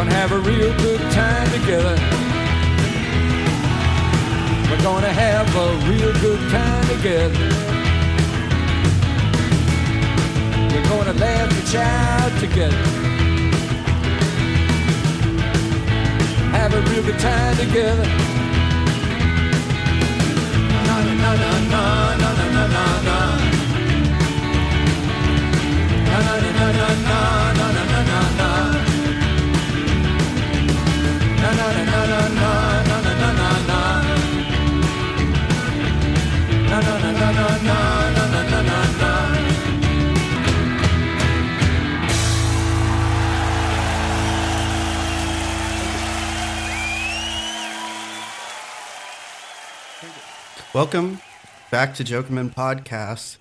We're gonna have a real good time together. We're gonna have a real good time together. We're gonna laugh and shout together. Have a real good time together. Na na na na na na na na na na. Na na na na Welcome back to Jokermen Podcast.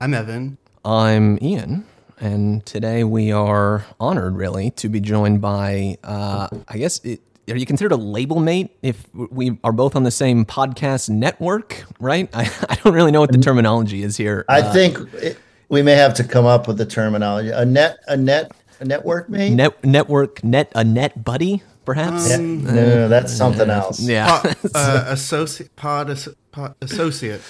I'm Evan. I'm Ian, and today we are honored, really, to be joined by, uh, I guess, it, are you considered a label mate if we are both on the same podcast network, right? I, I don't really know what the terminology is here. I Uh, think it, we may have to come up with the terminology. A net, a net, a network mate. net network net a net buddy, perhaps. Yeah, no, no, that's something else. yeah. Pod, uh, associate, pod, as- pod associate.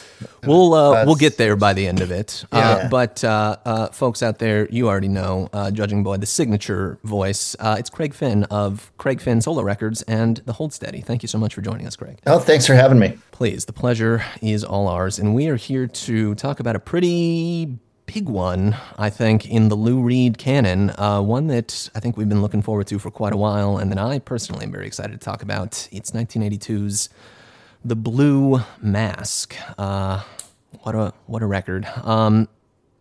We'll uh, we'll get there by the end of it. Uh, Yeah. but uh, uh, folks out there, you already know, uh, judging by the signature voice, uh, it's Craig Finn of Craig Finn Solo Records and the Hold Steady. Thank you so much for joining us, Craig. Oh, thanks for having me. Please, the pleasure is all ours, and we are here to talk about a pretty big one, I think, in the Lou Reed canon. Uh, one that I think we've been looking forward to for quite a while, and that I personally am very excited to talk about. It's 1982's The Blue Mask. Uh, what a what a record. Um,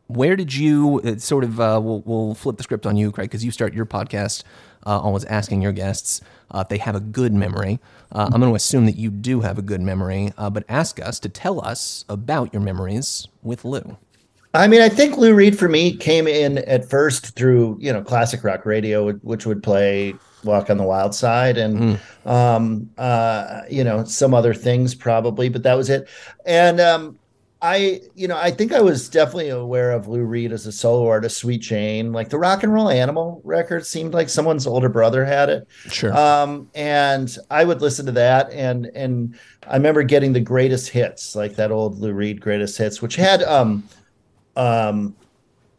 where did you sort of uh, we'll, we'll flip the script on you craig because you start your podcast uh, always asking your guests uh, if they have a good memory uh, i'm going to assume that you do have a good memory but ask us to tell us about your memories with lou I mean, I think Lou Reed for me came in at first through you know classic rock radio, which would play "Walk on the Wild Side" and um, uh, you know some other things probably, but that was it. And um, I, you know, I think I was definitely aware of Lou Reed as a solo artist, Sweet Jane, like the Rock and Roll Animal record seemed like someone's older brother had it. sure um and i would listen to that and and i remember getting the greatest hits like that old lou reed greatest hits which had um um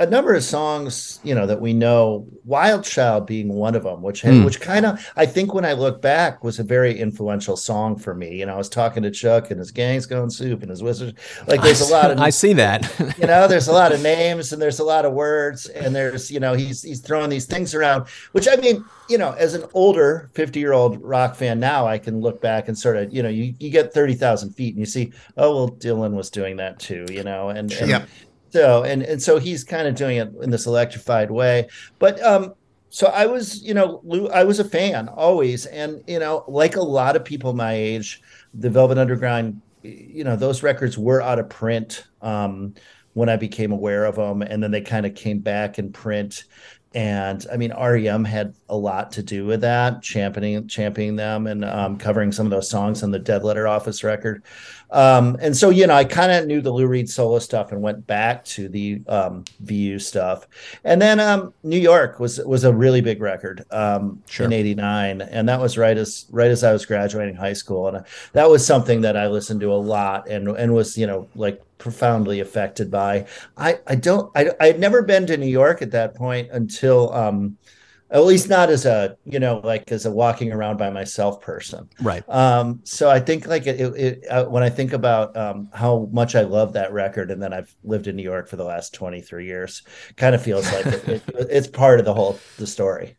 a number of songs you know that we know wild child being one of them which had, Hmm. which kind of i think when i look back was a very influential song for me you know i was talking to chuck and his gangs going soup and his wizards like there's a lot of i see that you know there's a lot of names and there's a lot of words and there's you know he's he's throwing these things around which i mean you know as an older 50 year old rock fan now i can look back and sort of you know you, you get 30,000 feet and you see oh well dylan was doing that too you know and, and Yeah. So and and so he's kind of doing it in this electrified way. But um so i was you know Lou, i was a fan always. And you know like a lot of people my age the velvet underground you know those records were out of print um when i became aware of them and then they kind of came back in print and I mean REM had a lot to do with that, championing championing them and um, covering some of those songs on the Dead Letter Office record. Um, and so you know, I kind of knew the Lou Reed solo stuff and went back to the um, VU stuff. And then um, New York was was a really big record um, Sure. in '89, and that was right as right as I was graduating high school, and uh, that was something that I listened to a lot and and was you know like profoundly affected by. I I don't I I had never been to New York at that point until um at least not as a you know like as a walking around by myself person. right Um so I think like it, it, uh, when I think about um how much I love that record and then I've lived in New York for the last 23 years kind of feels like it, it, it's part of the whole the story.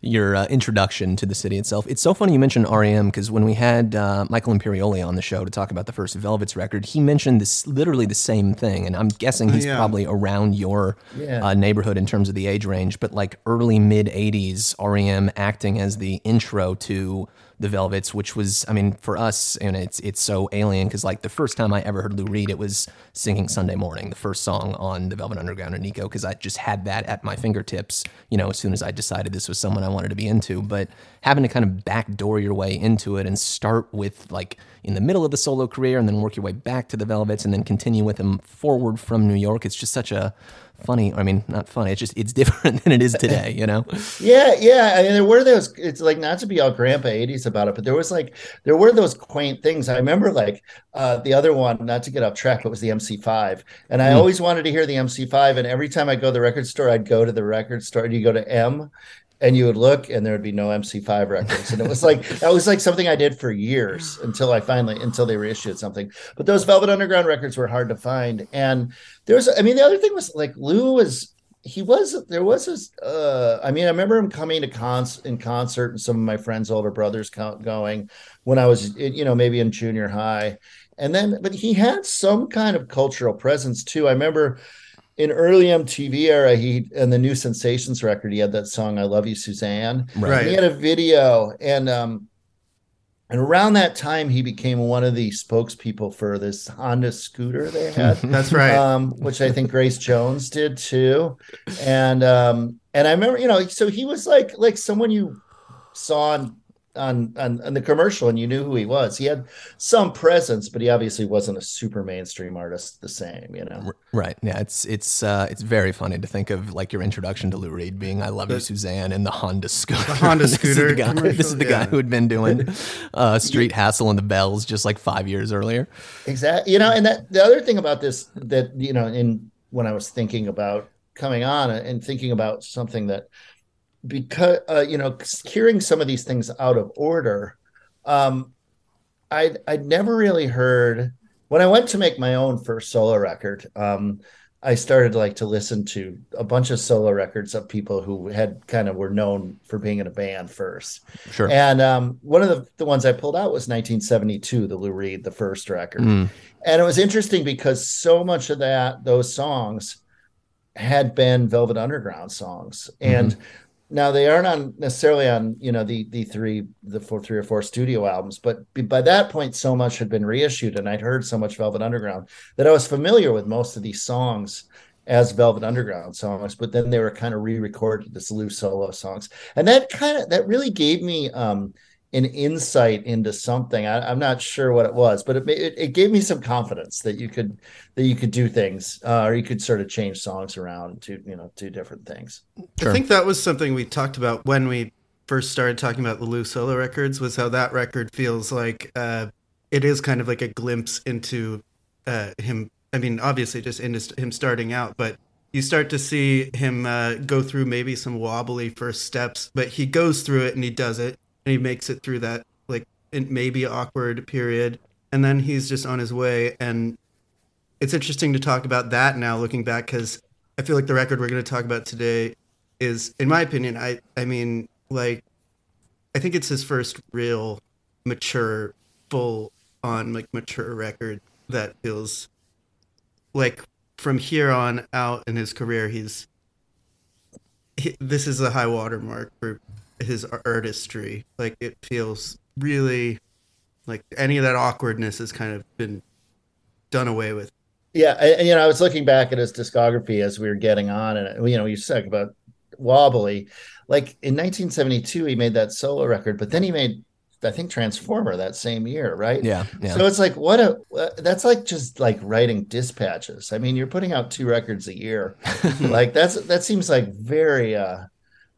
Your uh, introduction to the city itself. It's so funny you mentioned REM because when we had uh, Michael Imperioli on the show to talk about the first Velvet's record, he mentioned this literally the same thing, and I'm guessing he's yeah. probably around your Yeah. uh, neighborhood in terms of the age range, but like early mid '80s REM acting as the intro to the Velvets, which was, I mean, for us, and it's it's so alien because like the first time I ever heard Lou Reed, it was singing Sunday Morning, the first song on the Velvet Underground and Nico, because I just had that at my fingertips, you know, as soon as I decided this was someone I wanted to be into. But having to kind of backdoor your way into it and start with like in the middle of the solo career and then work your way back to the Velvets and then continue with them forward from New York, it's just such a funny. I mean, not funny. It's just it's different than it is today. You know. Yeah, yeah. I mean, there were those. It's like not to be all grandpa '80s about it, but there was like there were those quaint things. I remember like uh, the other one, not to get off track, but it was the MC5, and I Mm. always wanted to hear the MC5. And every time I go to the record store, I'd go to the record store. and You go to M, and you would look, and there would be no MC5 records, and it was like that was like something I did for years until I finally until they reissued something. But those Velvet Underground records were hard to find, and there was. I mean, the other thing was like Lou was he was there was this uh i mean i remember him coming to cons in concert and some of my friends older brothers going when i was you know maybe in junior high and then but he had some kind of cultural presence too i remember in early mtv era he and the new sensations record he had that song i love you suzanne Right. he had a video and um and around that time he became one of the spokespeople for this honda scooter they had That's right. um, which I think Grace Jones did too. And um, and I remember, you know, so he was like like someone you saw on on on, on the commercial and you knew who he was. He had some presence, but he obviously wasn't a super mainstream artist the same, you know. Right. Yeah. It's it's uh, it's very funny to think of like your introduction to Lou Reed being "I Love You, Suzanne" and the Honda scooter. The Honda This is scooter the guy, this is commercial, the guy who had been doing uh, Street Hassle and the Bells just like five years earlier. Exactly. You know, and that the other thing about this that you know, in when I was thinking about coming on and thinking about something that because uh, you know, hearing some of these things out of order, um, I'd I'd never really heard when I went to make my own first solo record. Um, I started like to listen to a bunch of solo records of people who had kind of were known for being in a band first. Sure. And um, one of the, the ones I pulled out was 1972, the Lou Reed, the first record. Mm. And it was interesting because so much of that, those songs had been Velvet Underground songs. And now they aren't on necessarily on, you know, the the three, the four, three or four studio albums, but by that point, so much had been reissued and I'd heard so much Velvet Underground that I was familiar with most of these songs as Velvet Underground songs, but then they were kind of re-recorded as Lou solo songs. And that kind of that really gave me um an insight into something. I, I'm not sure what it was, but it, it it gave me some confidence that you could that you could do things, uh, or you could sort of change songs around to you know do different things. Sure. I think that was something we talked about when we first started talking about the Lou solo records. Was how that record feels like uh, it is kind of like a glimpse into uh, him. I mean, obviously, just into him starting out, but you start to see him uh, go through maybe some wobbly first steps, but he goes through it and he does it and he makes it through that like it maybe awkward period, and then he's just on his way. And it's interesting to talk about that now, looking back, because I feel like the record we're going to talk about today is, in my opinion, I I mean, like, I think it's his first real mature, full on like mature record that feels like from here on out in his career, he's he, this is a high watermark for his artistry. Like it feels really like any of that awkwardness has kind of been done away with. Yeah, I, and, you know, I was looking back at his discography as we were getting on, and you know, you talk about wobbly. Like in 1972, he made that solo record, but then he made, I think, Transformer that same year, right? Yeah. Yeah. So it's like what a uh, that's like just like writing dispatches. I mean, you're putting out two records a year. like that's that seems like very uh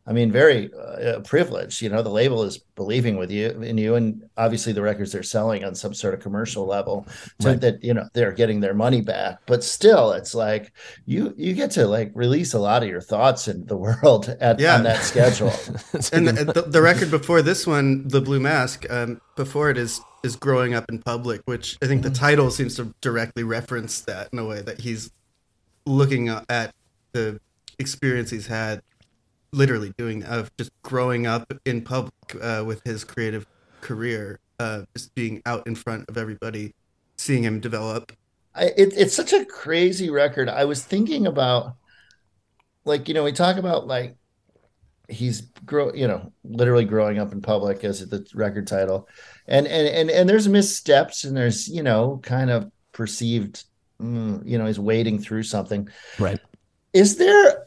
I mean very uh, privileged, you know, the label is believing with you in you and obviously the records they're selling on some sort of commercial level so Right. that you know they're getting their money back. But still it's like you you get to like release a lot of your thoughts in the world at Yeah. on that schedule. and the, the, the record before this one, the Blue Mask, um, before it is is growing up in public, which I think the title seems to directly reference that in a way that he's looking at the experience he's had, literally doing of just growing up in public uh, with his creative career, uh, just being out in front of everybody, seeing him develop. I, it, it's such a crazy record. I was thinking about, like, you know, we talk about like he's grow, you know, literally growing up in public as the record title, and and and and there's missteps and there's you know kind of perceived, mm, you know, he's wading through something. right. Is there?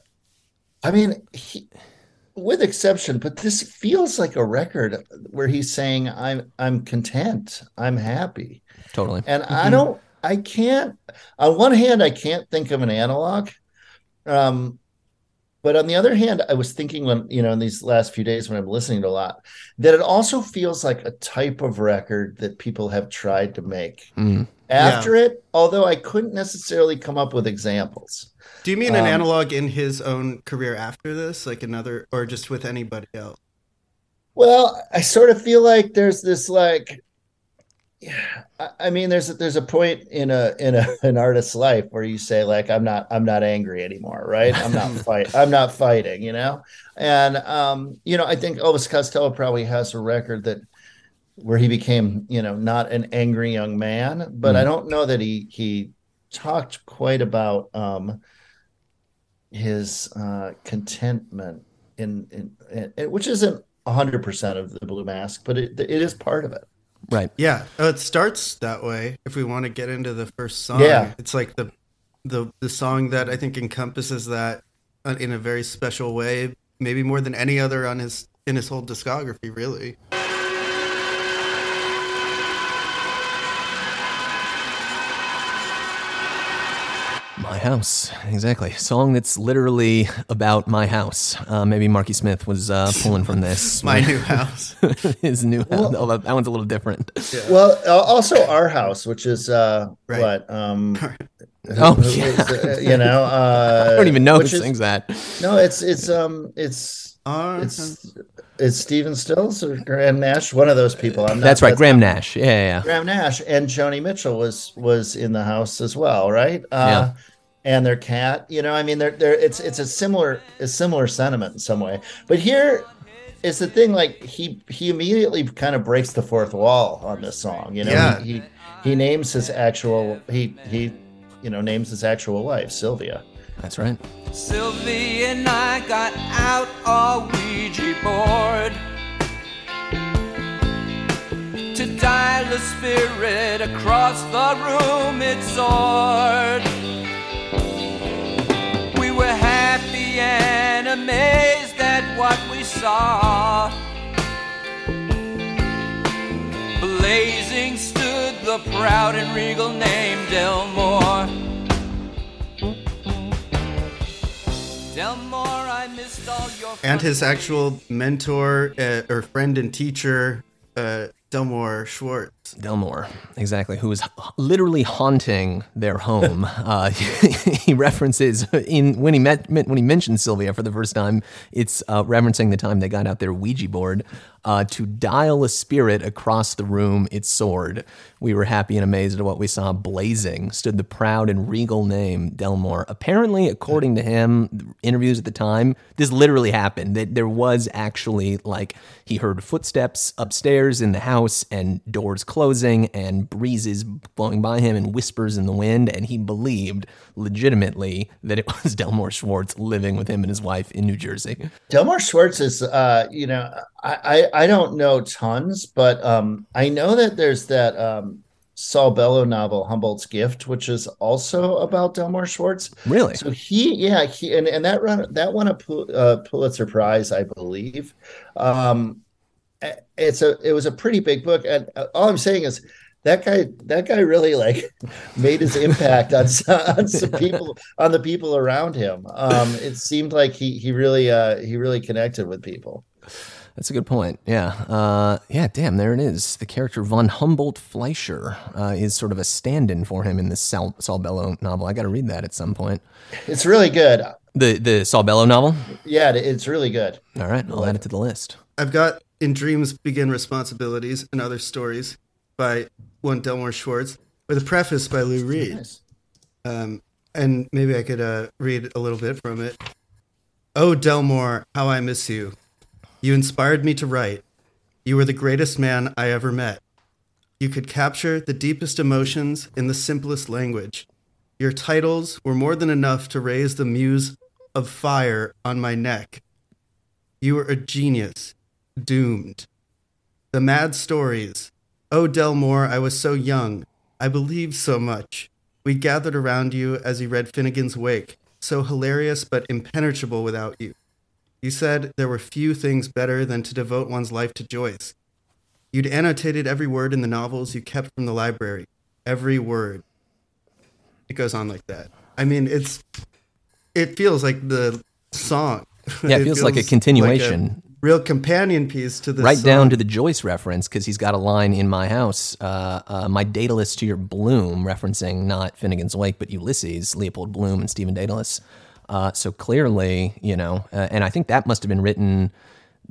I mean, he, with exception, but this feels like a record where he's saying, "I'm I'm content, I'm happy." Totally. And I don't, I can't, on one hand, I can't think of an analog um, but on the other hand, I was thinking when you know in these last few days when I'm listening to a lot that it also feels like a type of record that people have tried to make Mm. after it. Although I couldn't necessarily come up with examples. Do you mean an Um, analog in his own career after this, like another, or just with anybody else? Well, I sort of feel like there's this like, yeah, I, I mean, there's a, there's a point in a in a an artist's life where you say like, I'm not I'm not angry anymore, right? I'm not fight I'm not fighting, you know. And um, you know, I think Elvis Costello probably has a record that where he became, you know, not an angry young man, but I don't know that he he talked quite about um his uh contentment in in, in which isn't 100% of the blue mask but it it is part of it Right. Yeah, uh, it starts that way. If we want to get into the first song, Yeah. it's like the the the song that I think encompasses that uh, in a very special way, maybe more than any other on his in his whole discography, really. House, exactly. Song that's literally about my house. Uh, maybe Marky Smith was uh, pulling from this. My new house. his new house. Oh, that that one's a little different. well also our house which is uh Right. what um Oh, who yeah. is, uh, you know uh I don't even know who which is- sings that. no it's it's um it's Our it's it's Stephen Stills or Graham Nash one of those people I'm not, That's right, Graham Nash. Yeah, yeah, yeah. Graham Nash and Joni Mitchell was was in the house as well, right? Uh, And their cat, you know, I mean, they're, they're it's it's a similar a similar sentiment in some way. But here is the thing: like he he immediately kind of breaks the fourth wall on this song. You know, Yeah. he, he he names his actual he he you know names his actual wife Sylvia. That's right. Sylvie and I got out our Ouija board to dial a spirit across the room. It soared. And amazed at what we saw. Blazing stood the proud and regal name Delmore. Delmore, I missed all your and his actual mentor uh, or friend and teacher, uh, Delmore Schwartz. Delmore, exactly, who is literally haunting their home. uh, he references in when he met when he mentions Sylvia for the first time. It's uh, referencing the time they got out their Ouija board uh, to dial a spirit across the room. It soared. We were happy and amazed at what we saw. Blazing stood the proud and regal name Delmore. Apparently, according to him, interviews at the time, this literally happened. That there was actually like he heard footsteps upstairs in the house and doors closing and breezes blowing by him and whispers in the wind, and he believed legitimately that it was Delmore Schwartz living with him and his wife in New Jersey. Delmore Schwartz is, uh, you know, I, I I don't know tons, but um, I know that there's that um, Saul Bellow novel Humboldt's Gift, which is also about Delmore Schwartz. Really? So he, yeah, he and, and that run that won a Pul- uh, Pulitzer Prize, I believe. Um, it's a it was a pretty big book, and uh, all I'm saying is that guy that guy really like made his impact on some, on some people on the people around him. Um, it seemed like he he really uh, he really connected with people. That's a good point. Yeah. Uh, yeah, damn, there it is. The character von Humboldt Fleischer uh, is sort of a stand in for him in this Saul, Saul Bellow novel. I got to read that at some point. It's really good. The the Saul Bellow novel? Yeah, it's really good. All right, I'll add it to the list. I've got In Dreams Begin Responsibilities and Other Stories by one Delmore Schwartz with a preface by Lou Reed. Nice. Um, and maybe I could uh, read a little bit from it. Oh, Delmore, how I miss you. You inspired me to write. You were the greatest man I ever met. You could capture the deepest emotions in the simplest language. Your titles were more than enough to raise the muse of fire on my neck. You were a genius, doomed. The mad stories. Oh, Delmore, I was so young. I believed so much. We gathered around you as you read Finnegans Wake, so hilarious but impenetrable without you. You said there were few things better than to devote one's life to Joyce. You'd annotated every word in the novels you kept from the library. Every word. It goes on like that. I mean, it's it feels like the song. Yeah, it, feels, like a continuation. Real companion piece to the right song. down to the Joyce reference because he's got a line in my house, uh, uh, my Daedalus to your Bloom, referencing not Finnegans Wake but Ulysses, Leopold Bloom and Stephen Daedalus. Uh, so clearly, you know, uh, and I think that must have been written,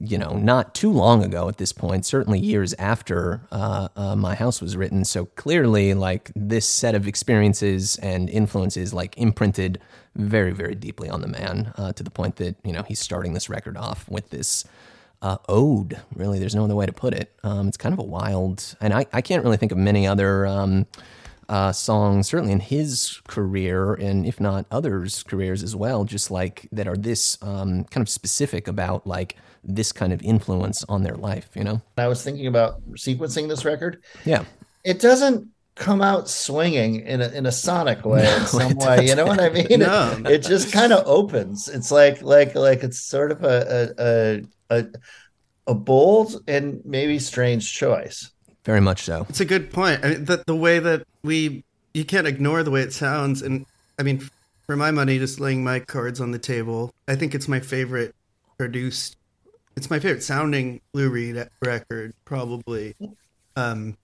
you know, not too long ago at this point, certainly years after uh, uh, My House was written. So clearly, like this set of experiences and influences, like imprinted very, very deeply on the man uh, to the point that, you know, he's starting this record off with this. Uh, ode, really, there's no other way to put it. Um, it's kind of a wild, and I, I can't really think of many other um, uh, songs, certainly in his career, and if not others' careers as well, just like that are this um, kind of specific about like this kind of influence on their life, you know? I was thinking about sequencing this record. Yeah. It doesn't come out swinging in a, in a sonic way in some way you know what i mean No. it, it just kind of opens it's like like like it's sort of a a a, a bold and maybe strange choice Very much so. It's a good point. I mean, that the way that we, you can't ignore the way it sounds. And I mean, for my money, just laying my cards on the table, I think it's my favorite produced, it's my favorite sounding Lou Reed record, probably. Um,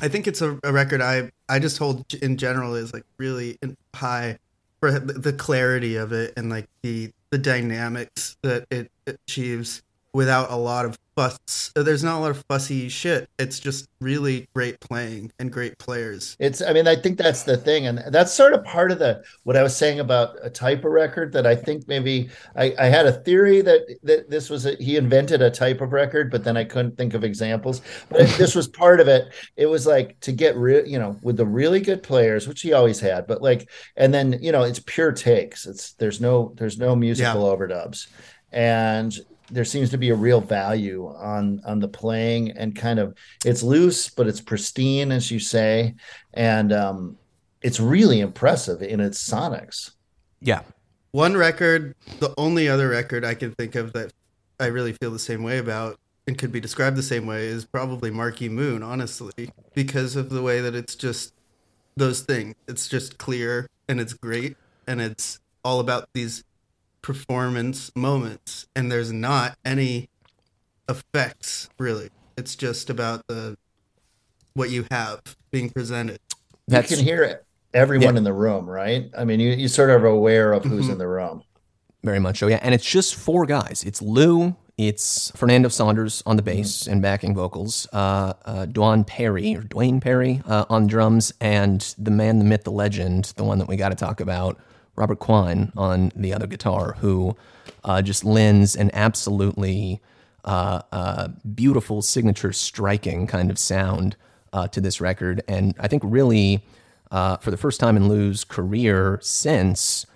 I think it's a, a record I, I just hold in general is like really high for the clarity of it and like the, the dynamics that it achieves without a lot of fuss. There's not a lot of fussy shit. It's just really great playing and great players. It's, I mean, I think that's the thing. And that's sort of part of the, what I was saying about a type of record that I think maybe I, I had a theory that, that this was, a, he invented a type of record, but then I couldn't think of examples. But this was part of it. It was like to get real, you know, with the really good players, which he always had, but like, and then, you know, it's pure takes. It's, there's no, there's no musical overdubs. And there seems to be a real value on on the playing and kind of it's loose but it's pristine as you say and um it's really impressive in its sonics Yeah. One record, the only other record I can think of that I really feel the same way about and could be described the same way is probably Marquee Moon, honestly, because of the way that it's just those things. It's just clear and it's great and it's all about these performance moments and there's not any effects really. It's just about the what you have being presented. That's you can hear it everyone Yeah. in the room right i mean you, you sort of aware of who's Mhm. in the room Very much so, yeah. And it's just four guys. It's Lou, it's Fernando Saunders on the bass and backing vocals, uh, uh, Doane Perry or Dwayne Perry uh, on drums, and the man, the myth, the legend, the one that we got to talk about, Robert Quine on the other guitar, who uh, just lends an absolutely uh, uh, beautiful signature, striking kind of sound uh, to this record, and I think really uh, for the first time in Lou's career since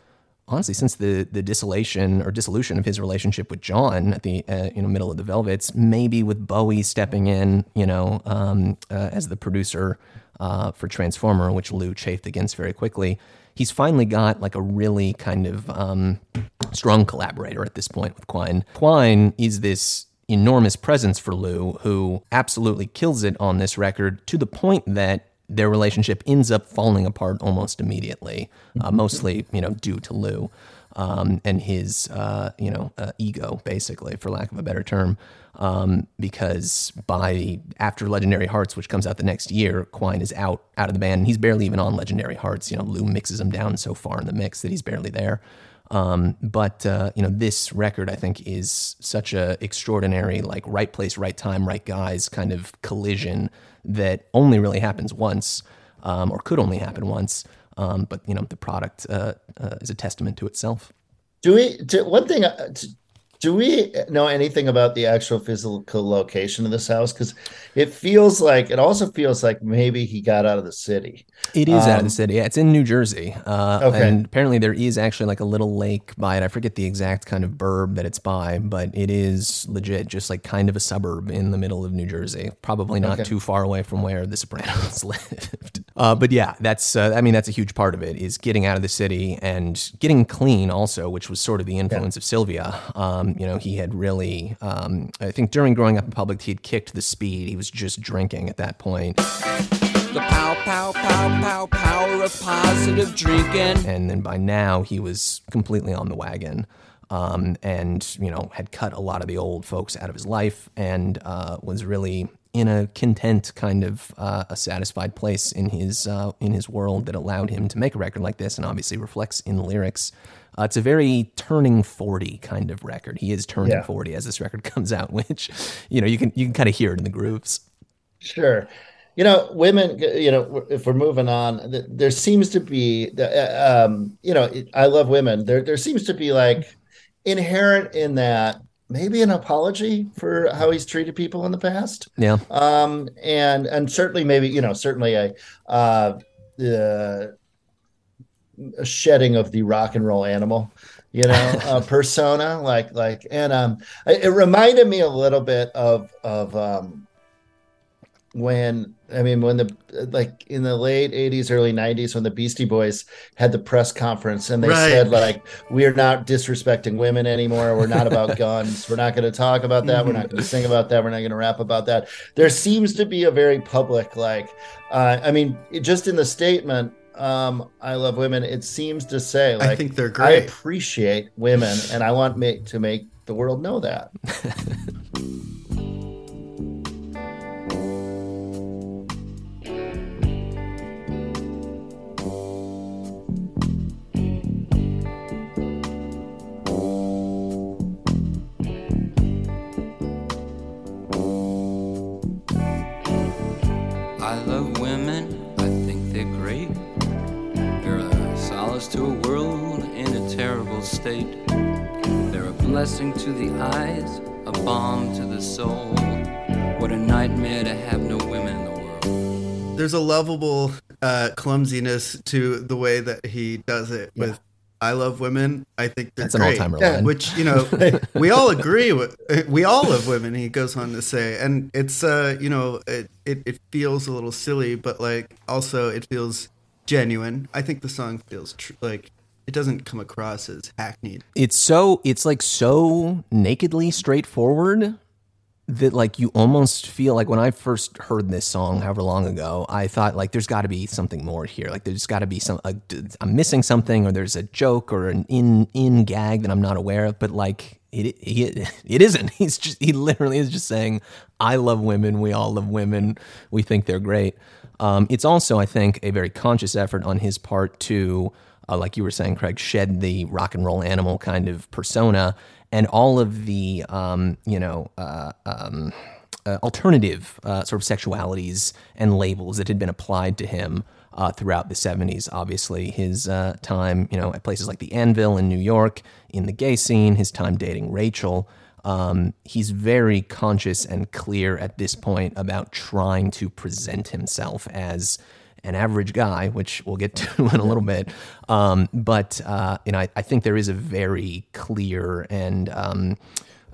honestly since the the dissolution or dissolution of his relationship with John at the uh, you know middle of the Velvets, maybe with Bowie stepping in, you know, um, as the producer for Transformer, which Lou chafed against very quickly. He's finally got like a really kind of um, strong collaborator at this point with Quine. Quine is this enormous presence for Lou, who absolutely kills it on this record to the point that their relationship ends up falling apart almost immediately, uh, mostly you know due to Lou um, and his uh, you know uh, ego, basically, for lack of a better term. Um, because by after Legendary Hearts, which comes out the next year, Quine is out out of the band, and he's barely even on Legendary Hearts. You know, Lou mixes him down so far in the mix that he's barely there. Um, but uh, you know, this record I think is such a extraordinary, like right place, right time, right guys kind of collision that only really happens once, um, or could only happen once. Um, but you know, the product uh, uh, is a testament to itself. do we do, one thing uh, t- do we know anything about the actual physical location of this house because it feels like it also feels like maybe he got out of the city It is out of Um, the city. Yeah, it's in New Jersey. Uh, Okay. And apparently there is actually like a little lake by it. I forget the exact kind of burb that it's by, but it is legit, just like kind of a suburb in the middle of New Jersey. Probably not Okay. too far away from where the Sopranos lived. Uh, but yeah, that's, uh, I mean, that's a huge part of it is getting out of the city and getting clean also, which was sort of the influence of Sylvia. Um, you know, he had really, um, I think during growing up in public, he had kicked the speed. He was just drinking at that point. The pow, pow, pow, pow, power of positive drinking. and then by now he was completely on the wagon um, and you know had cut a lot of the old folks out of his life and uh, was really in a content kind of uh, a satisfied place in his uh, in his world that allowed him to make a record like this and obviously reflects in the lyrics uh, it's a very turning 40 kind of record he is turning Yeah. 40 as this record comes out which you know you can you can kind of hear it in the grooves Sure. You know, women, you know, if we're moving on, there seems to be, uh, um, you know, I love women. There, there seems to be like inherent in that maybe an apology for how he's treated people in the past. yeah Um, and, and certainly maybe, you know, certainly a, uh, the a shedding of the rock and roll animal, you know, uh, persona, like, like, and, um, it, it reminded me a little bit of, of, um, when I mean when the like in the late 80s early 90s when the Beastie Boys had the press conference and they Right. said like we're not disrespecting women anymore. We're not about guns. We're not going to talk about that. We're not going to sing about that. We're not going to rap about that. There seems to be a very public like uh, I mean it- just in the statement um I love women it seems to say like I think they're great. I appreciate women and I want make to make the world know that to a world in a terrible state. They're a blessing to the eyes, a balm to the soul. What a nightmare to have no women in the world. There's a lovable uh, clumsiness to the way that he does it with I love women. I think they're That's an great. all-timer Yeah. line. Which, you know, we all agree with we all love women, he goes on to say. And it's uh, you know, it, it, it feels a little silly, but like also it feels genuine. I think the song feels tr- like it doesn't come across as hackneyed. it's so it's like so nakedly straightforward that like you almost feel like when I first heard this song however long ago, I thought like there's got to be something more here. Like there's got to be some like, I'm missing something or there's a joke or an in in gag that I'm not aware of. But like it it, it isn't. He's just he literally is just saying I love women. We all love women. We think they're great. Um, it's also I think a very conscious effort on his part to uh, like you were saying, Craig, shed the rock and roll animal kind of persona and all of the, um, you know, uh, um, uh, alternative uh, sort of sexualities and labels that had been applied to him uh, throughout the 70s. Obviously, his uh, time, you know, at places like the Anvil in New York, in the gay scene, his time dating Rachel. Um, he's very conscious and clear at this point about trying to present himself as an average guy, which we'll get to in a little bit. Um, but uh, you know, I, I think there is a very clear and um,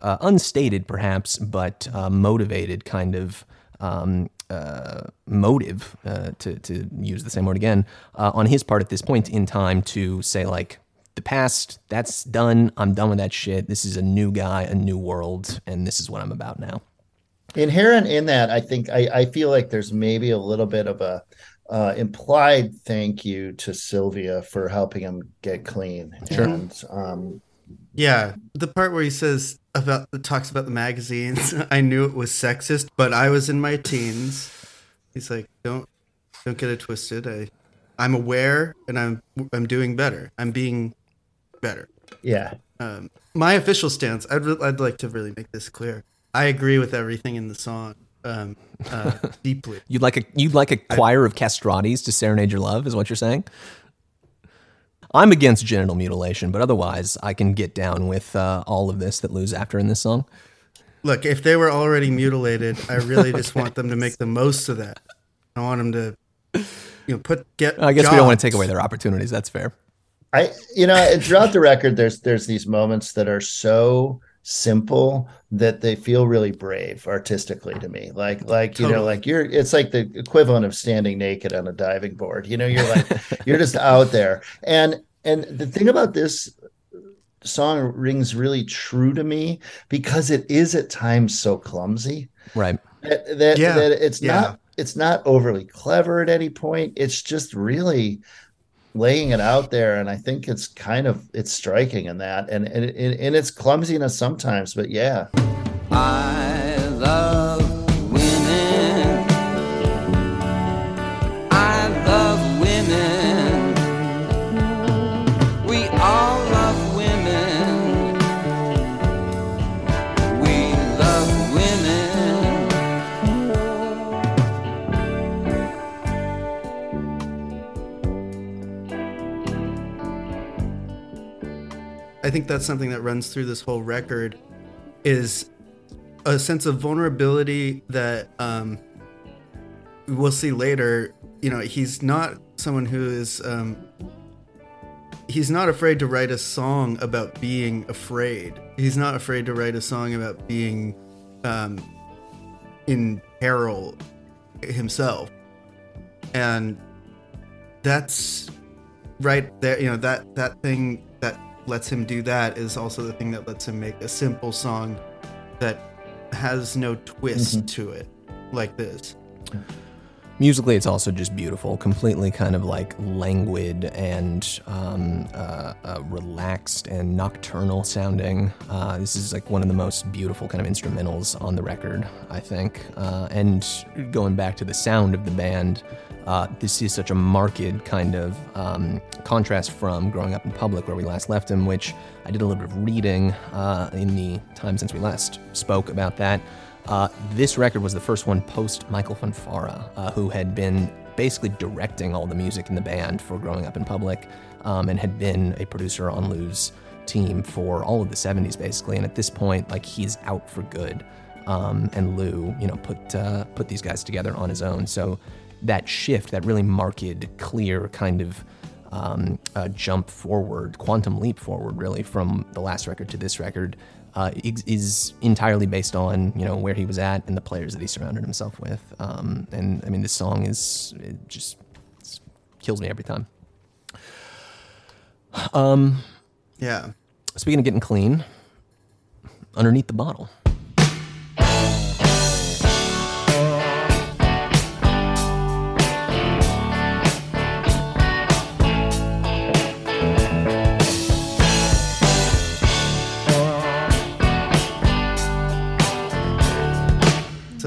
uh, unstated, perhaps, but uh, motivated kind of um, uh, motive, uh, to to use the same word again, uh, on his part at this point in time to say like. The past, that's done. I'm done with that shit. This is a new guy, a new world, and this is what I'm about now. inherent in that i think i, I feel like there's maybe a little bit of a uh, implied thank you to sylvia for helping him get clean Sure. and um, Yeah, the part where he says about talks about the magazines. I knew it was sexist, but I was in my teens. He's like, don't don't get it twisted. I I'm aware and I'm I'm doing better. I'm being better. yeah Um, my official stance. I'd re- I'd like to really make this clear. I agree with everything in the song um, uh, deeply. You'd like a you'd like a choir of castratis to serenade your love, is what you're saying? I'm against genital mutilation, but otherwise, I can get down with uh, all of this that Lou's after in this song. Look, if they were already mutilated, I really just want them to make the most of that. I want them to, you know, put get. I guess we don't want to take away their opportunities. That's fair. I you know and throughout the record there's there's these moments that are so simple that they feel really brave artistically to me like like you know like you're it's like the equivalent of standing naked on a diving board you know you're like you're just out there and and the thing about this song rings really true to me because it is at times so clumsy Right. that, that, Yeah, that it's yeah. not it's not overly clever at any point. It's just really laying it out there and i think it's kind of it's striking in that and and it's clumsiness sometimes but yeah. I love I think that's something that runs through this whole record is a sense of vulnerability that um, we'll see later. You know, he's not someone who is um, he's not afraid to write a song about being afraid. He's not afraid to write a song about being um, in peril himself, and that's right there. You know that that thing lets him do that is also the thing that lets him make a simple song that has no twist mm-hmm. to it like this. Musically, it's also just beautiful, completely kind of like languid and um, uh, uh, relaxed and nocturnal sounding. Uh, this is like one of the most beautiful kind of instrumentals on the record, I think. Uh, and going back to the sound of the band, uh, this is such a marked kind of um, contrast from growing up in public, where we last left him, which I did a little bit of reading uh, in the time since we last spoke about that. Uh, this record was the first one post Michael Fonfara, uh, who had been basically directing all the music in the band for Growing Up in Public um, and had been a producer on Lou's team for all of the 70s, basically. And at this point, like, he's out for good. Um, and Lou, you know, put, uh, put these guys together on his own. So that shift, that really marked, clear kind of um, uh, jump forward, quantum leap forward, really, from the last record to this record, uh, is, is entirely based on you know where he was at and the players that he surrounded himself with. Um, and I mean, this song is it just kills me every time. Um, Yeah. speaking of getting clean, underneath the bottle.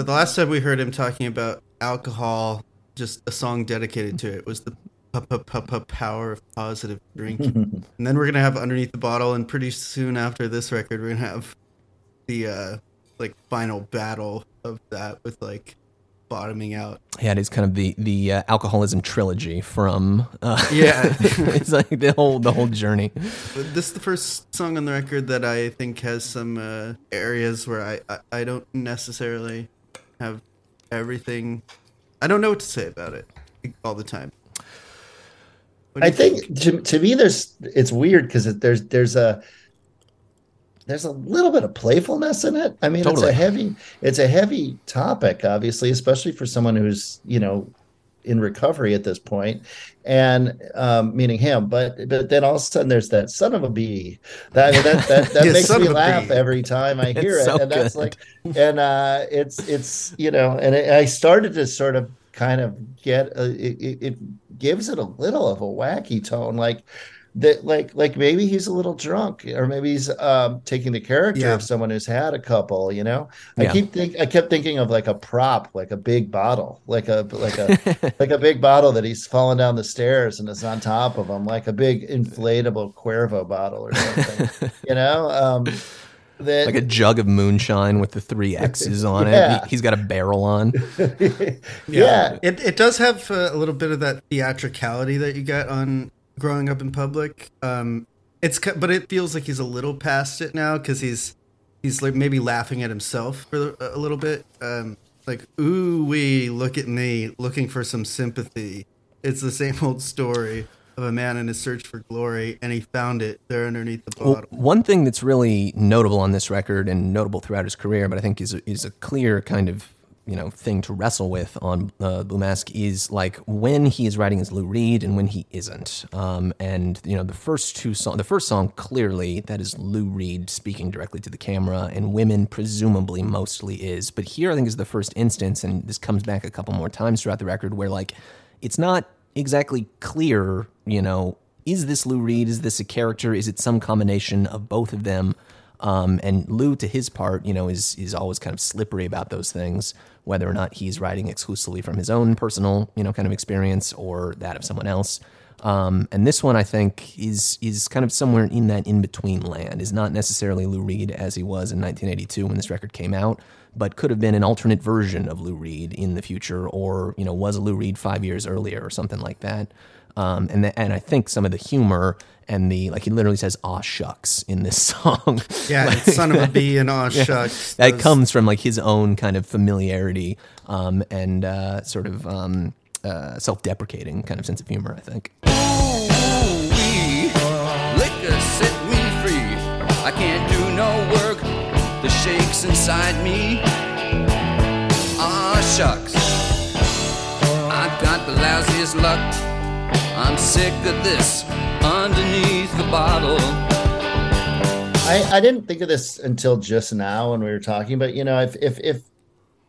So the last time we heard him talking about alcohol, just a song dedicated to it was the power of positive drinking. and then we're gonna have underneath the bottle, and pretty soon after this record, we're gonna have the uh like final battle of that with like bottoming out. Yeah, it is kind of the the uh, alcoholism trilogy from uh, Yeah. it's like the whole the whole journey. But this is the first song on the record that I think has some uh, areas where I, I I don't necessarily have everything. I don't know what to say about it all the time. I you think to, to me there's it's weird because there's there's a there's a little bit of playfulness in it. I mean, it's a heavy it's a heavy topic, obviously, especially for someone who's you know in recovery at this point, and um, meaning him. But but then all of a sudden there's that son of a bee that that that, that makes me laugh bee. every time I hear it, so and that's good. like and uh, it's it's you know, and it, I started to sort of kind of get a, it, it- it gives it a little of a wacky tone, like that, like like maybe he's a little drunk, or maybe he's um, taking the character Yeah. of someone who's had a couple. You know, I Yeah. keep think I kept thinking of like a prop, like a big bottle, like a like a like a big bottle that he's falling down the stairs and it's on top of him, like a big inflatable Cuervo bottle or something. you know, um, that Like a jug of moonshine with the three X's on Yeah. it. He, has got a barrel on. yeah. It it does have uh, a little bit of that theatricality that you get on growing up in public. Um, it's but it feels like he's a little past it now because he's he's like maybe laughing at himself for a little bit. Um, like ooh wee, look at me looking for some sympathy. It's the same old story of a man in his search for glory, and he found it there underneath the Well, bottle. one thing that's really notable on this record and notable throughout his career, but I think is a, is a clear kind of you know thing to wrestle with on uh, Blue Mask is like when he is writing as Lou Reed and when he isn't. Um, and you know the first two song, the first song clearly that is Lou Reed speaking directly to the camera, and Women presumably mostly is. But here I think is the first instance, and this comes back a couple more times throughout the record where like it's not exactly clear, you know, is this Lou Reed? Is this a character? Is it some combination of both of them? Um, and Lou, to his part, you know, is is always kind of slippery about those things, whether or not he's writing exclusively from his own personal, you know, kind of experience or that of someone else. Um, and this one, I think, is is kind of somewhere in that in between land. Is not necessarily Lou Reed as he was in 1982 when this record came out, but could have been an alternate version of Lou Reed in the future, or you know, was Lou Reed five years earlier or something like that. Um, and the, and I think some of the humor and the like he literally says "aw shucks" in this song. Yeah, like, son of a bee and aw shucks. that Those- comes from like his own kind of familiarity um, and uh, sort of um, uh, self-deprecating kind of sense of humor. I think. Liquor set me free. I can't do no work. The shakes inside me. Ah, shucks. I've got the lousiest luck. I'm sick of this underneath the bottle. I, I didn't think of this until just now when we were talking, but you know, if if if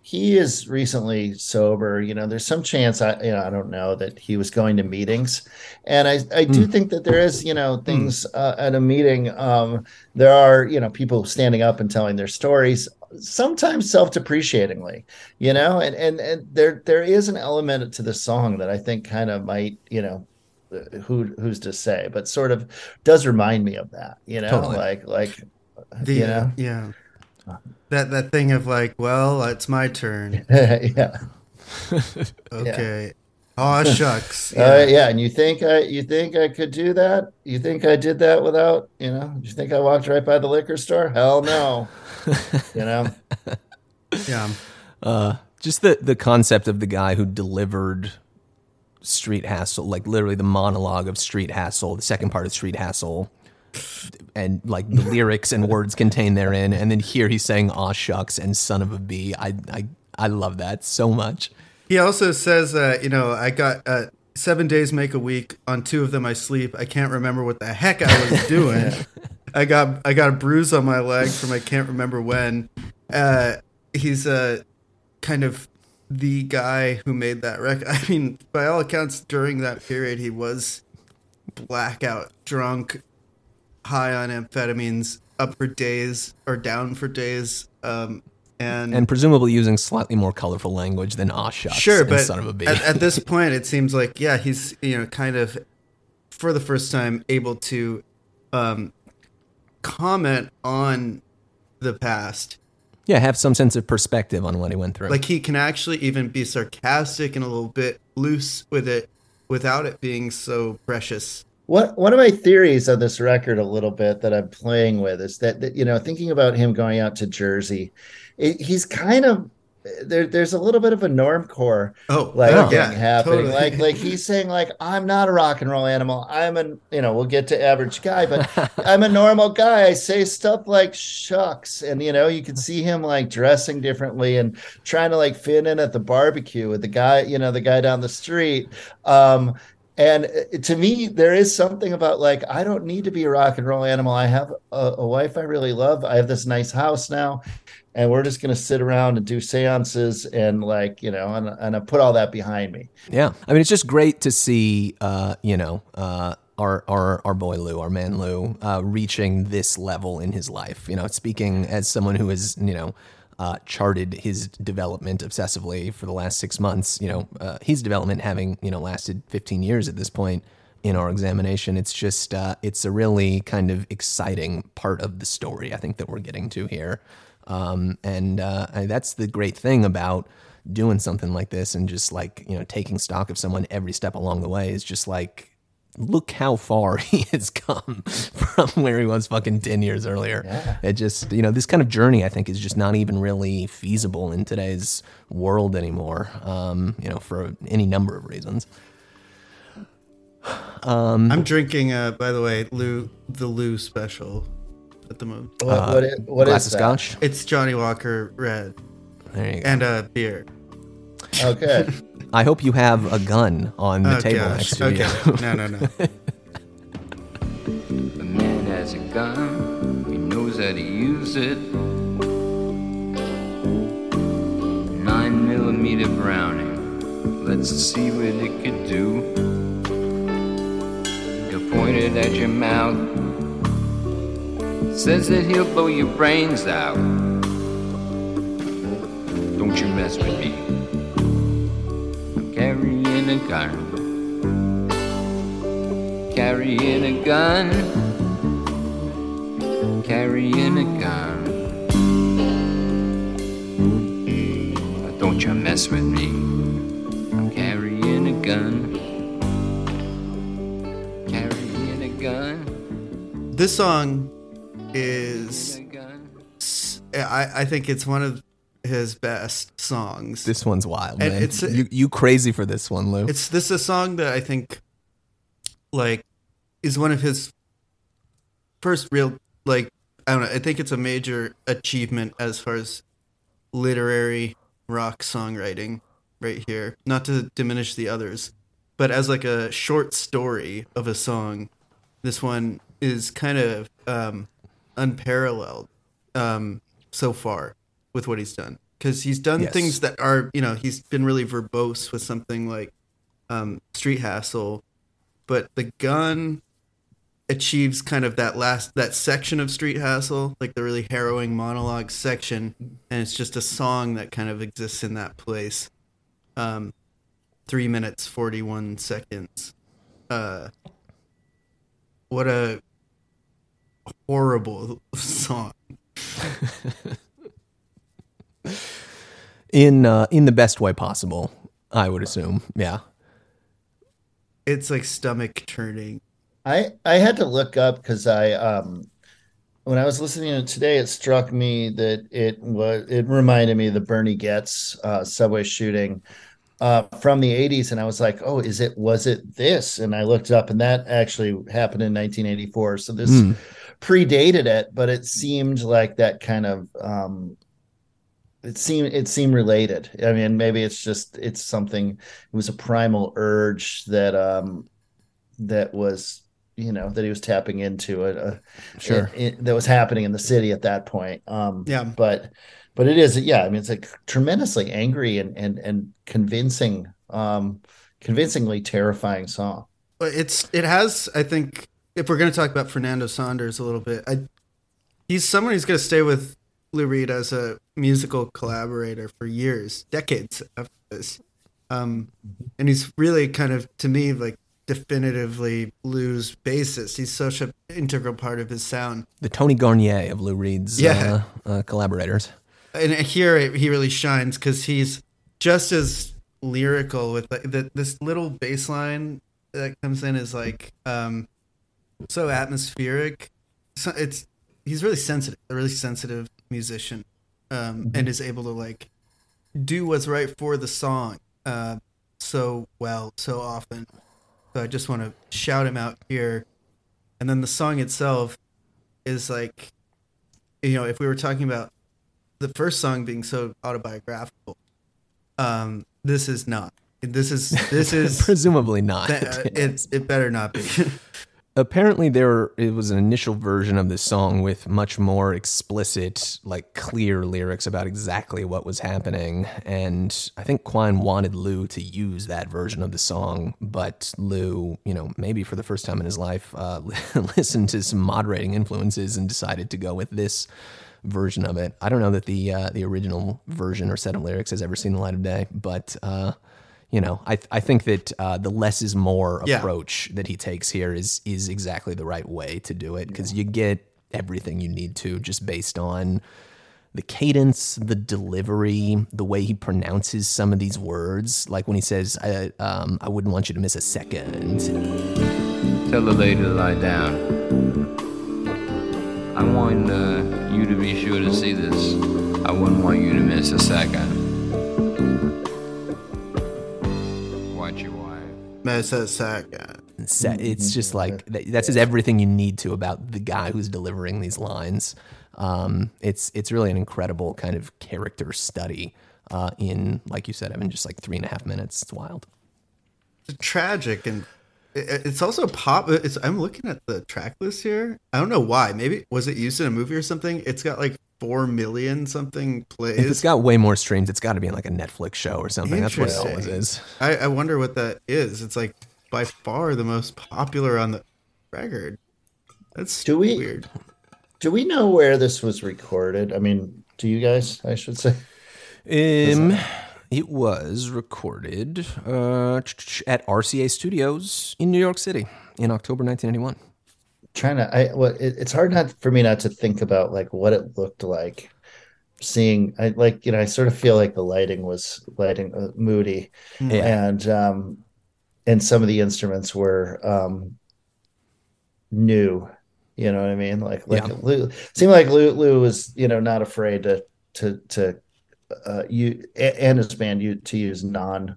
he is recently sober, you know, there's some chance I you know I don't know that he was going to meetings, and I I do think that there is you know things uh, at a meeting. Um, there are you know people standing up and telling their stories, sometimes self-depreciatingly, you know, and and and there there is an element to the song that I think kind of might you know who who's to say, but sort of does remind me of that, you know, Totally. like like the you know, yeah. That that thing of like, well, it's my turn. yeah, Okay. Oh shucks. yeah. Yeah. yeah. And you think I you think I could do that? You think I did that without you know? You think I walked right by the liquor store? Hell no, you know. yeah. Uh, just the the concept of the guy who delivered Street Hassle, like literally the monologue of Street Hassle, the second part of Street Hassle, and like the lyrics and words contained therein, and then here he's saying "aw shucks" and "son of a bee." I I I love that so much. He also says, uh, you know, I got uh, seven days make a week. On two of them, I sleep. I can't remember what the heck I was doing. I got I got a bruise on my leg from I can't remember when. Uh, he's uh, kind of the guy who made that record. I mean, by all accounts, during that period, he was blackout drunk, high on amphetamines, up for days or down for days. Um, and And presumably using slightly more colorful language than "aw shucks." Sure, but "son of a bee." At, at this point, it seems like yeah, he's you know kind of for the first time able to um, comment on the past. Yeah, have some sense of perspective on what he went through. Like he can actually even be sarcastic and a little bit loose with it without it being so precious. What one of my theories on this record a little bit that I'm playing with is that, that you know thinking about him going out to Jersey, it, he's kind of there. There's a little bit of a normcore Oh, like oh, thing yeah, happening. totally. Like like he's saying like I'm not a rock and roll animal. I'm an you know we'll get to average guy, but I'm a normal guy. I say stuff like shucks, and you know you can see him like dressing differently and trying to like fit in at the barbecue with the guy you know the guy down the street. Um, and uh, to me, there is something about like I don't need to be a rock and roll animal. I have a, a wife I really love. I have this nice house now, and we're just gonna sit around and do seances and like you know, and and I put all that behind me. Yeah, I mean, it's just great to see, uh, you know, uh, our our our boy Lou, our man Lou, uh, reaching this level in his life. You know, speaking as someone who is you know, uh, charted his development obsessively for the last six months. You know, uh, his development having you know lasted 15 years at this point in our examination. It's just uh, it's a really kind of exciting part of the story. I think that we're getting to here, um, and uh, that's the great thing about doing something like this and just like you know taking stock of someone every step along the way is just like look how far he has come from where he was fucking 10 years earlier it just you know this kind of journey i think is just not even really feasible in today's world anymore um you know for any number of reasons I'm drinking, uh, by the way, Lou the Lou special at the moment. What what is, what glass is of that? scotch It's Johnnie Walker Red. There you go. and a beer. Okay. I hope you have a gun on the oh table gosh. next to okay. you. no, no, no. The man has a gun, he knows how to use it. Nine millimeter Browning, let's see what it could do. He'll point it at your mouth, says that he'll blow your brains out. Don't you mess with me. Carrying a gun carrying a gun, carrying a gun. But don't you mess with me. I'm carrying a gun, carrying a gun, This song is. I, I think it's one of his best songs. This one's wild, And man. it's- you, you crazy for this one, Lou? It's this is a song that I think like is one of his first real like I don't know, I think it's a major achievement as far as literary rock songwriting right here. Not to diminish the others, but as like a short story of a song, this one is kind of um unparalleled um so far with what he's done because he's done Yes. things that are you know he's been really verbose with something like um, Street Hassle, but the gun achieves kind of that last that section of Street Hassle, like the really harrowing monologue section, and it's just a song that kind of exists in that place. Um, three minutes forty one seconds. Uh, what a horrible song. in uh, in the best way possible, I would assume. Yeah. It's like stomach turning. I I had to look up because I um when I was listening to it today, it struck me that it was it reminded me of the Bernie Goetz uh, subway shooting uh, from the '80s, and I was like, oh, is it was it this? And I looked up, and that actually happened in 1984. So this Hmm. predated it, but it seemed like that kind of um, it seemed it seemed related. I mean, maybe it's just it's something. It was a primal urge that um that was you know that he was tapping into it, uh, Sure. it- it- that was happening in the city at that point. Um, Yeah. but but it is yeah. I mean, it's like tremendously angry and and and convincing, um, convincingly terrifying song. It's it has I think if we're going to talk about Fernando Saunders a little bit, I he's someone who's going to stay with Lou Reed as a musical collaborator for years, decades after this. Um, and he's really kind of to me like definitively Lou's bassist. He's such an integral part of his sound. The Tony Garnier of Lou Reed's Yeah. uh, uh, collaborators. and here he really shines because he's just as lyrical with like, the, this little bass line that comes in is like um so atmospheric so it's he's really sensitive a really sensitive musician um and is able to like do what's right for the song uh so well so often. So i just want to shout him out here. And then the song itself is like you know if we were talking about the first song being so autobiographical um this is not. This is this is Presumably not. th- uh, it, it better not be Apparently, there it was an initial version of this song with much more explicit, like clear lyrics about exactly what was happening. And I think Quine wanted Lou to use that version of the song, but Lou, you know, maybe for the first time in his life, uh, listened to some moderating influences and decided to go with this version of it. I don't know that the uh, the original version or set of lyrics has ever seen the light of day, but. Uh, you know, I I think that uh, the less is more Yeah. approach that he takes here is is exactly the right way to do it because you get everything you need to just based on the cadence, the delivery, the way he pronounces some of these words. Like when he says, I, um, "I wouldn't want you to miss a second. Tell the lady to lie down. I want uh, you to be sure to see this. I wouldn't want you to miss a second. Wife. Mississauga. Se- It's just like that, that says everything you need to about the guy who's delivering these lines. Um, it's it's really an incredible kind of character study uh, in, like you said, Evan, just like three and a half minutes. It's wild. It's tragic and it's also pop. It's, I'm looking at the track list here. I don't know why. Maybe was it used in a movie or something? It's got like four million something plays. If it's got way more streams, it's got to be in like a Netflix show or something. That's what it always is. I, I wonder what that is. It's like by far the most popular on the record. That's Do we- weird. Do we know where this was recorded? I mean, do you guys? I should say. Um, it was recorded uh, at RCA Studios in New York City in October 1981. Trying to i what it, it's hard not for me not to think about like what it looked like seeing i like you know i sort of feel like the lighting was lighting uh, moody Yeah. and um and some of the instruments were um new you know what i mean like like Yeah. lou seemed like lou lou was you know not afraid to to to uh you and his band you to use non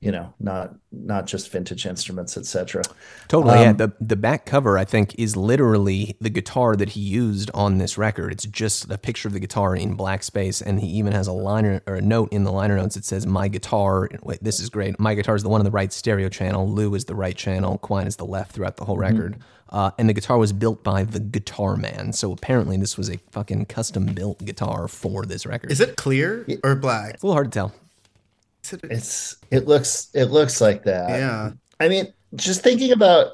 you know not not just vintage instruments etc Totally. yeah. Um, The the back cover, I think, is literally the guitar that he used on this record. It's just a picture of the guitar in black space, and he even has a liner or a note in the liner notes that says, "My guitar." Wait, this is great. My guitar is the one on the right stereo channel. Lou is the right channel. Quine is the left throughout the whole record. Uh, and the guitar was built by the Guitar Man. So apparently, this was a fucking custom built guitar for this record. Is it clear or black? It's a little hard to tell. Is it- it's it looks it looks like that yeah. i mean just thinking about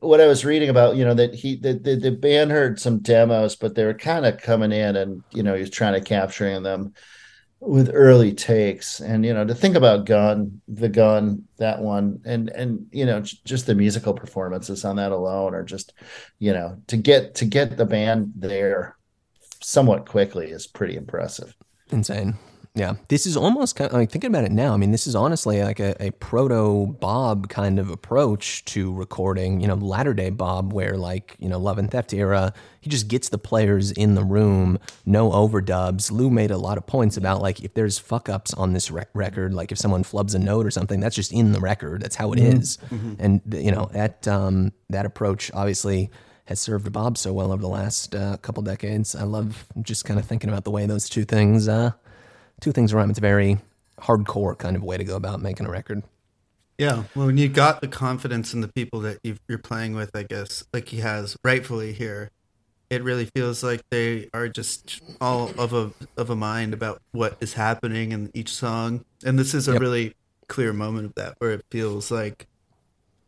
what i was reading about you know that he the, the, the band heard some demos but they were kind of coming in and you know he was trying to capturing them with early takes and you know to think about gun the gun that one and and you know just the musical performances on that alone are just you know to get to get the band there somewhat quickly is pretty impressive Insane. Yeah. This is almost kind of like thinking about it now. I mean, this is honestly like a, a proto Bob kind of approach to recording, you know, latter day Bob, where like, you know, Love and Theft era, he just gets the players in the room, no overdubs. Lou made a lot of points about like if there's fuck ups on this rec- record, like if someone flubs a note or something, that's just in the record. That's how it is. And, you know, that, um, that approach obviously has served Bob so well over the last uh, couple decades. I love just kind of thinking about the way those two things, uh, two things rhyme. It's a very hardcore kind of way to go about making a record. Yeah, well, when you got the confidence in the people that you've, you're playing with, I guess, like he has rightfully here, it really feels like they are just all of a of a mind about what is happening in each song, and this is a Yep. really clear moment of that, where it feels like,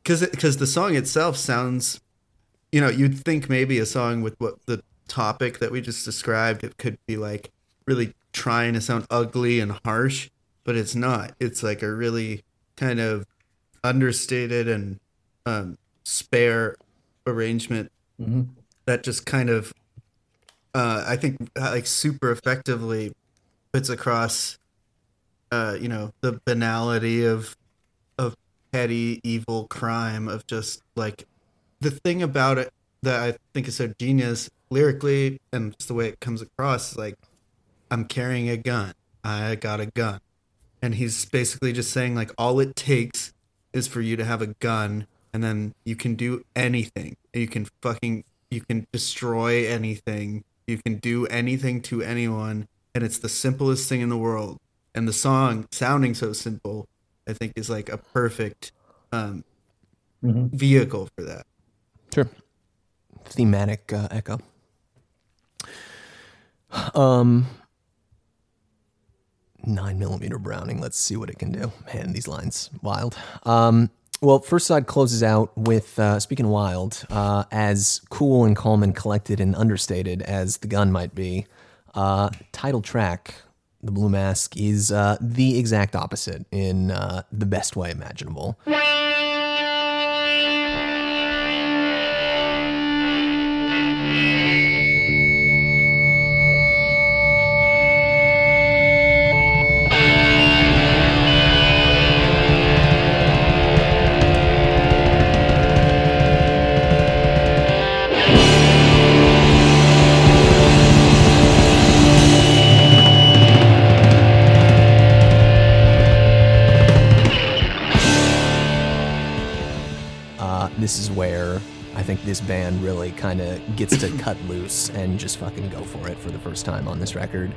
because because the song itself sounds, you know, you'd think maybe a song with what the topic that we just described, it could be like really trying to sound ugly and harsh, but it's not. It's like a really kind of understated and um, spare arrangement Mhm. that just kind of uh, I think uh, like super effectively puts across uh, you know the banality of of petty evil crime of just like the thing about it that I think is so genius lyrically and just the way it comes across is like I'm carrying a gun. I got a gun. And he's basically just saying like all it takes is for you to have a gun and then you can do anything. You can fucking you can destroy anything. You can do anything to anyone and it's the simplest thing in the world. And the song sounding so simple, I think is like a perfect um Mhm. vehicle for that. Sure. Thematic uh, echo. Um, nine millimeter Browning. Let's see what it can do. Man, these lines wild. Um, well, first side closes out with uh, speaking wild, uh, as cool and calm and collected and understated as the gun might be. Uh, title track, the Blue Mask, is uh, the exact opposite in uh, the best way imaginable. This is where I think this band really kind of gets to cut loose and just fucking go for it for the first time on this record.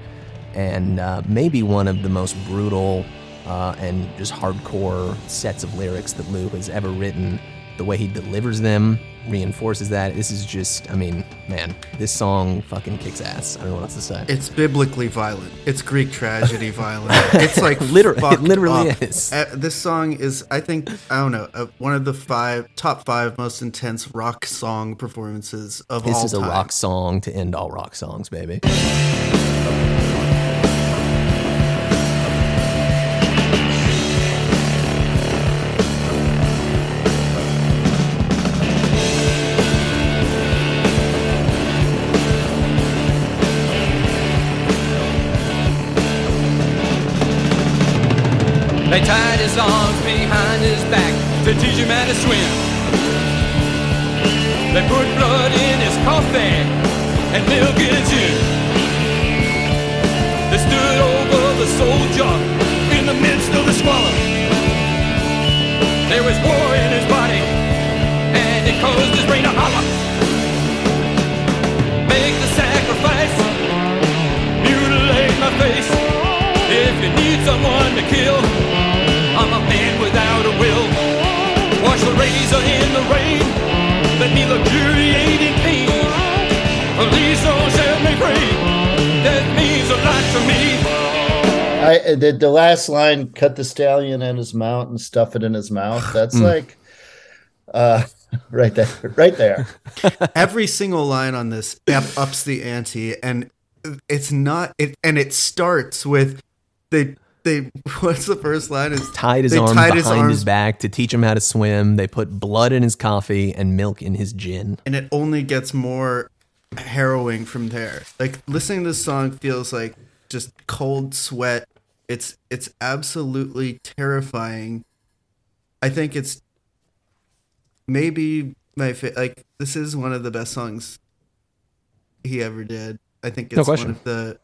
And uh, maybe one of the most brutal uh, and just hardcore sets of lyrics that Lou has ever written. The way he delivers them reinforces that. This is just, I mean, man, this song fucking kicks ass. I don't know what else to say. It's biblically violent. It's Greek tragedy violent. It's like Liter- it literally up. is. Uh, this song is, I think, I don't know, uh, one of the five top five most intense rock song performances of This all is a time. rock song to end all rock songs, baby. They tied his arms behind his back to teach him how to swim. They put blood in his coffee and milk in his gin. They stood over the soldier in the midst of the squalor. There was war in his body and it caused his brain to holler. Make the sacrifice, mutilate my face. If you need someone to kill, razor in the rain, let me luxuriate in pain. Please don't set me free. That means a lot to me. I the, the last line, cut the stallion in his mouth and stuff it in his mouth. That's Hmm. like uh right there. Right there. Every single line on this up, ups the ante, and it's not it, and it starts with they they. What's the first line? Is Tied his arms tied behind his, arms back to teach him how to swim. They put blood in his coffee and milk in his gin. and it only gets more harrowing from there. Like listening to this song feels like just cold sweat. It's it's absolutely terrifying. I think it's maybe my fa- like this is one of the best songs he ever did. I think No it's one of the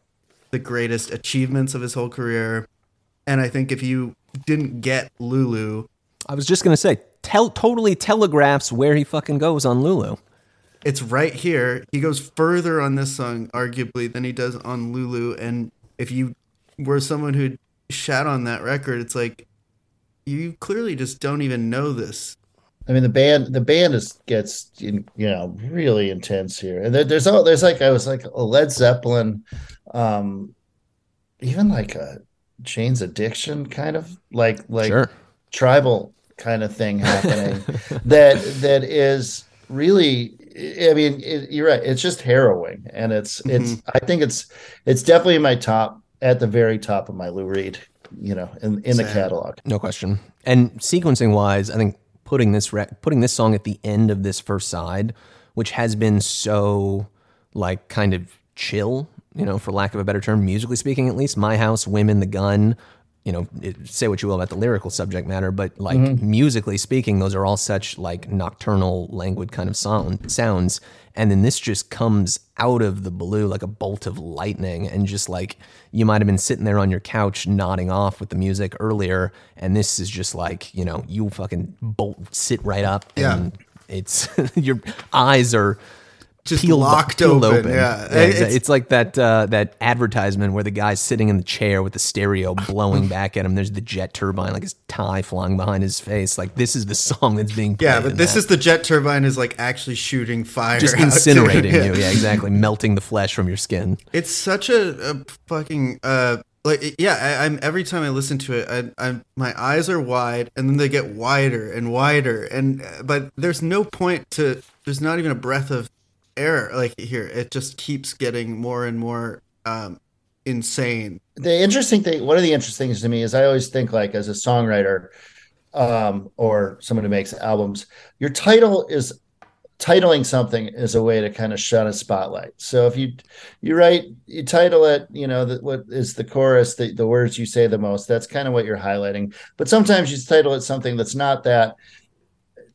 the greatest achievements of his whole career. And I think if you didn't get Lulu, I was just gonna say, tell totally telegraphs where he fucking goes on Lulu. it's right here. He goes further on this song, arguably, than he does on Lulu. And if you were someone who shat on that record, it's like you clearly just don't even know this. I mean, the band the band is gets you know really intense here, and there, there's all there's like I was like a Led Zeppelin, um, even like a Jane's Addiction kind of like like sure. tribal kind of thing happening that that is really i mean it, you're right it's just harrowing and it's it's mm-hmm. i think it's it's definitely my top at the very top of my lou reed you know in in the catalog No question. And sequencing wise, I think putting this rec- putting this song at the end of this first side, which has been so like kind of chill, you know, for lack of a better term, musically speaking, at least. My House, Women, The Gun. You know, it, say what you will about the lyrical subject matter, but like mm-hmm. musically speaking, those are all such like nocturnal, languid kind of sound sounds. And then this just comes out of the blue like a bolt of lightning, and just like you might have been sitting there on your couch nodding off with the music earlier, and this is just like you know you fucking bolt sit right up, Yeah. and it's your eyes are Just peeled, locked peeled open, yeah. exa- It's- It's, like that uh, that advertisement where the guy's sitting in the chair with the stereo blowing back at him. There's the jet turbine, like his tie flying behind his face. Like this is the song that's being played Yeah, but this that. is the jet turbine is like actually shooting fire. just out incinerating yeah. you. Yeah, exactly, melting the flesh from your skin. It's such a, a fucking uh like yeah. I, I'm every time I listen to it, I, I'm my eyes are wide, and then they get wider and wider, and uh, but there's no point to. There's not even a breath of air like here. It just keeps getting more and more um insane. the interesting thing one of the interesting things to me is i always think like as a songwriter um or someone who makes albums your title is titling something is a way to kind of shut a spotlight so if you you write you title it you know that what is the chorus the, the words you say the most that's kind of what you're highlighting but sometimes you title it something that's not that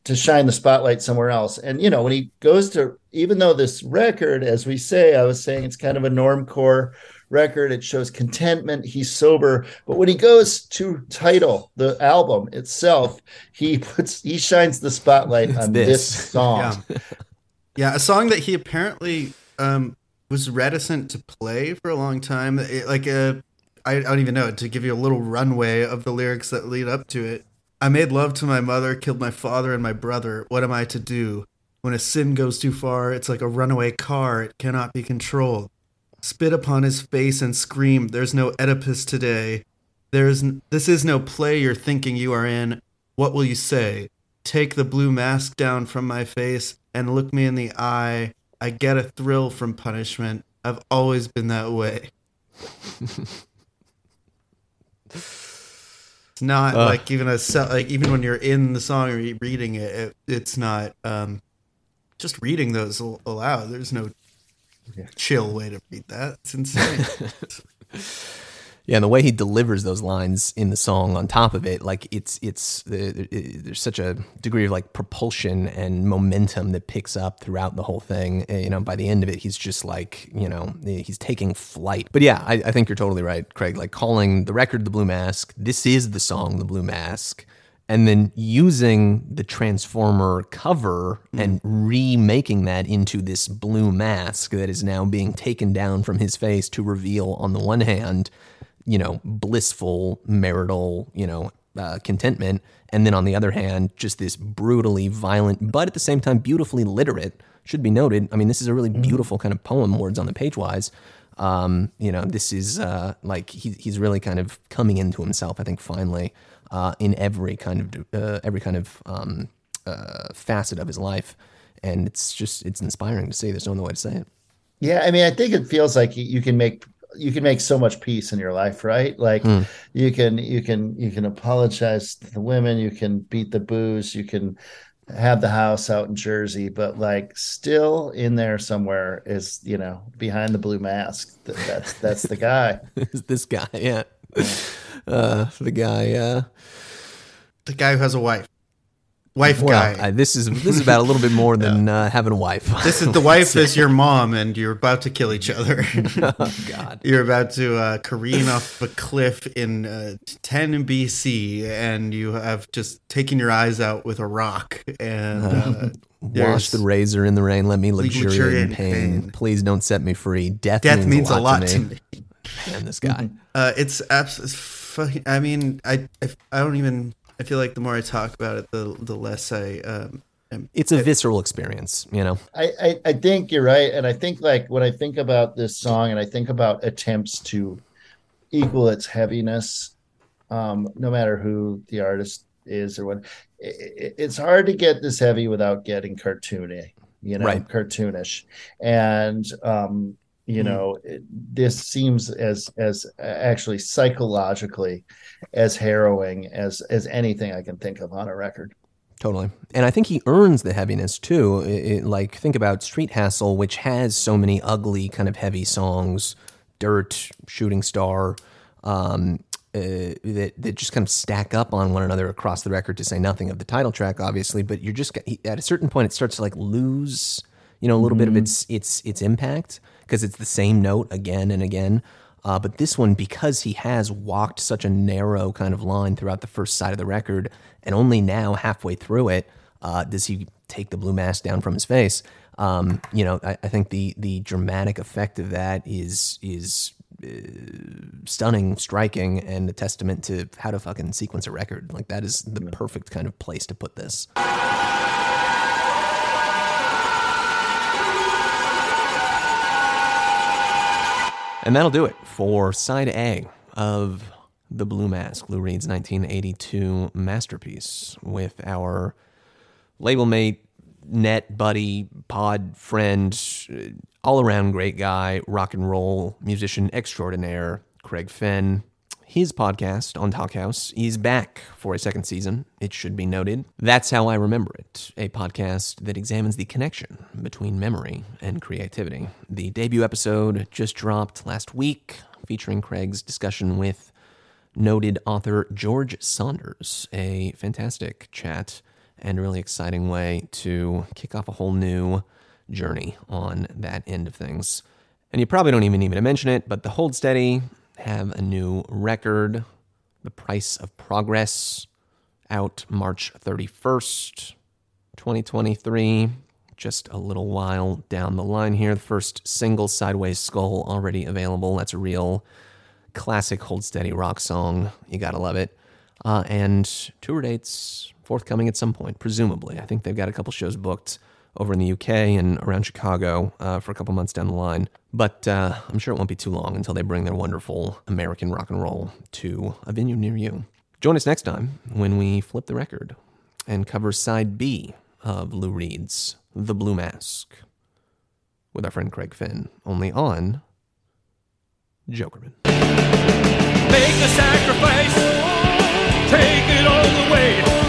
to shine the spotlight somewhere else. And you know, when he goes to even though this record, as we say, I was saying it's kind of a normcore record. It shows contentment. He's sober, but when he goes to title the album itself, he puts he shines the spotlight on this, this song. Yeah. yeah, a song that he apparently um, was reticent to play for a long time. It, like a, uh, I, I don't even know to give you a little runway of the lyrics that lead up to it. I made love to my mother, killed my father and my brother. What am I to do? When a sin goes too far, it's like a runaway car. It cannot be controlled. Spit upon his face and scream, There's no Oedipus today. There's n- this is no play you're thinking you are in. What will you say? Take the blue mask down from my face and look me in the eye. I get a thrill from punishment. I've always been that way. it's not uh. like even a like even when you're in the song or reading it, it it's not um, just reading those aloud. There's no yeah. chill way to read that. It's insane. yeah, and the way he delivers those lines in the song on top of it, like it's it's there's such a degree of like propulsion and momentum that picks up throughout the whole thing. You know, by the end of it, he's just like you know he's taking flight. But yeah, I, I think you're totally right, Craig. Like calling the record the Blue Mask. This is the song, the Blue Mask and then using the Transformer cover mm. and remaking that into this blue mask that is now being taken down from his face to reveal, on the one hand, you know, blissful marital, you know, uh, contentment, and then on the other hand, just this brutally violent, but at the same time beautifully literate. Should be noted. I mean, this is a really mm. beautiful kind of poem, words on the page wise. Um, you know, this is uh, like he, he's really kind of coming into himself. I think finally uh, in every kind of uh, every kind of um, uh, facet of his life, and it's just it's inspiring to see. There's no other way to say it. Yeah, I mean, I think it feels like you can make you can make so much peace in your life, right? Like mm. you can you can you can apologize to the women, you can beat the booze, you can have the house out in Jersey, but like still in there somewhere is you know behind the blue mask. That's that's the guy. this guy, yeah. Uh, the guy, uh, the guy who has a wife. Wife well, guy. I, this is this is about a little bit more than uh, having a wife. This is the wife is your mom, and you're about to kill each other. oh God! You're about to uh, careen off a cliff in uh, 10 BC, and you have just taken your eyes out with a rock and. Uh, Wash the razor in the rain. Let me luxuriate in pain. pain. Please don't set me free. Death, Death means, means a lot, to, me. To me. Man, this guy. Uh, it's absolutely. I mean, I, I I don't even I feel like the more I talk about it, the the less I. Um, am, it's a I, visceral experience, you know. I, I I think you're right, and I think like when I think about this song, and I think about attempts to equal its heaviness, um, no matter who the artist is or what, it, it's hard to get this heavy without getting cartoony, you know, right. cartoonish, and um, you mm. know it, this seems as as actually psychologically as harrowing as as anything i can think of on a record totally and i think he earns the heaviness too it, it, like think about street hassle which has so many ugly kind of heavy songs dirt shooting star um, uh, that that just kind of stack up on one another across the record to say nothing of the title track obviously but you're just at a certain point it starts to like lose you know a little mm-hmm. bit of mm-hmm. its its its impact because it's the same note again and again. Uh, but this one, because he has walked such a narrow kind of line throughout the first side of the record, and only now halfway through it uh, does he take the blue mask down from his face. Um, you know, I, I, think the the dramatic effect of that is is uh, stunning, striking, and a testament to how to fucking sequence a record. Like that is the perfect kind of place to put this. And that'll do it for side A of The Blue Mask, Lou Reed's 1982 masterpiece, with our label mate, net buddy, pod friend, all around great guy, rock and roll musician extraordinaire, Craig Finn his podcast on Talkhouse is back for a second season, it should be noted. That's How I Remember It, a podcast that examines the connection between memory and creativity. The debut episode just dropped last week, featuring Craig's discussion with noted author George Saunders. A fantastic chat and a really exciting way to kick off a whole new journey on that end of things. And you probably don't even need me to mention it, but the Hold Steady have a new record, The Price of Progress, out March 31st, 2023. Just a little while down the line here. The first single, Sideways Skull, already available. That's a real classic Hold Steady rock song. You gotta love it. Uh, and tour dates forthcoming at some point, presumably. I think they've got a couple shows booked over in the UK and around Chicago uh, for a couple months down the line. But uh, I'm sure it won't be too long until they bring their wonderful American rock and roll to a venue near you. Join us next time when we flip the record and cover side B of Lou Reed's The Blue Mask with our friend Craig Finn, only on Jokermen. Make the sacrifice, take it all the way.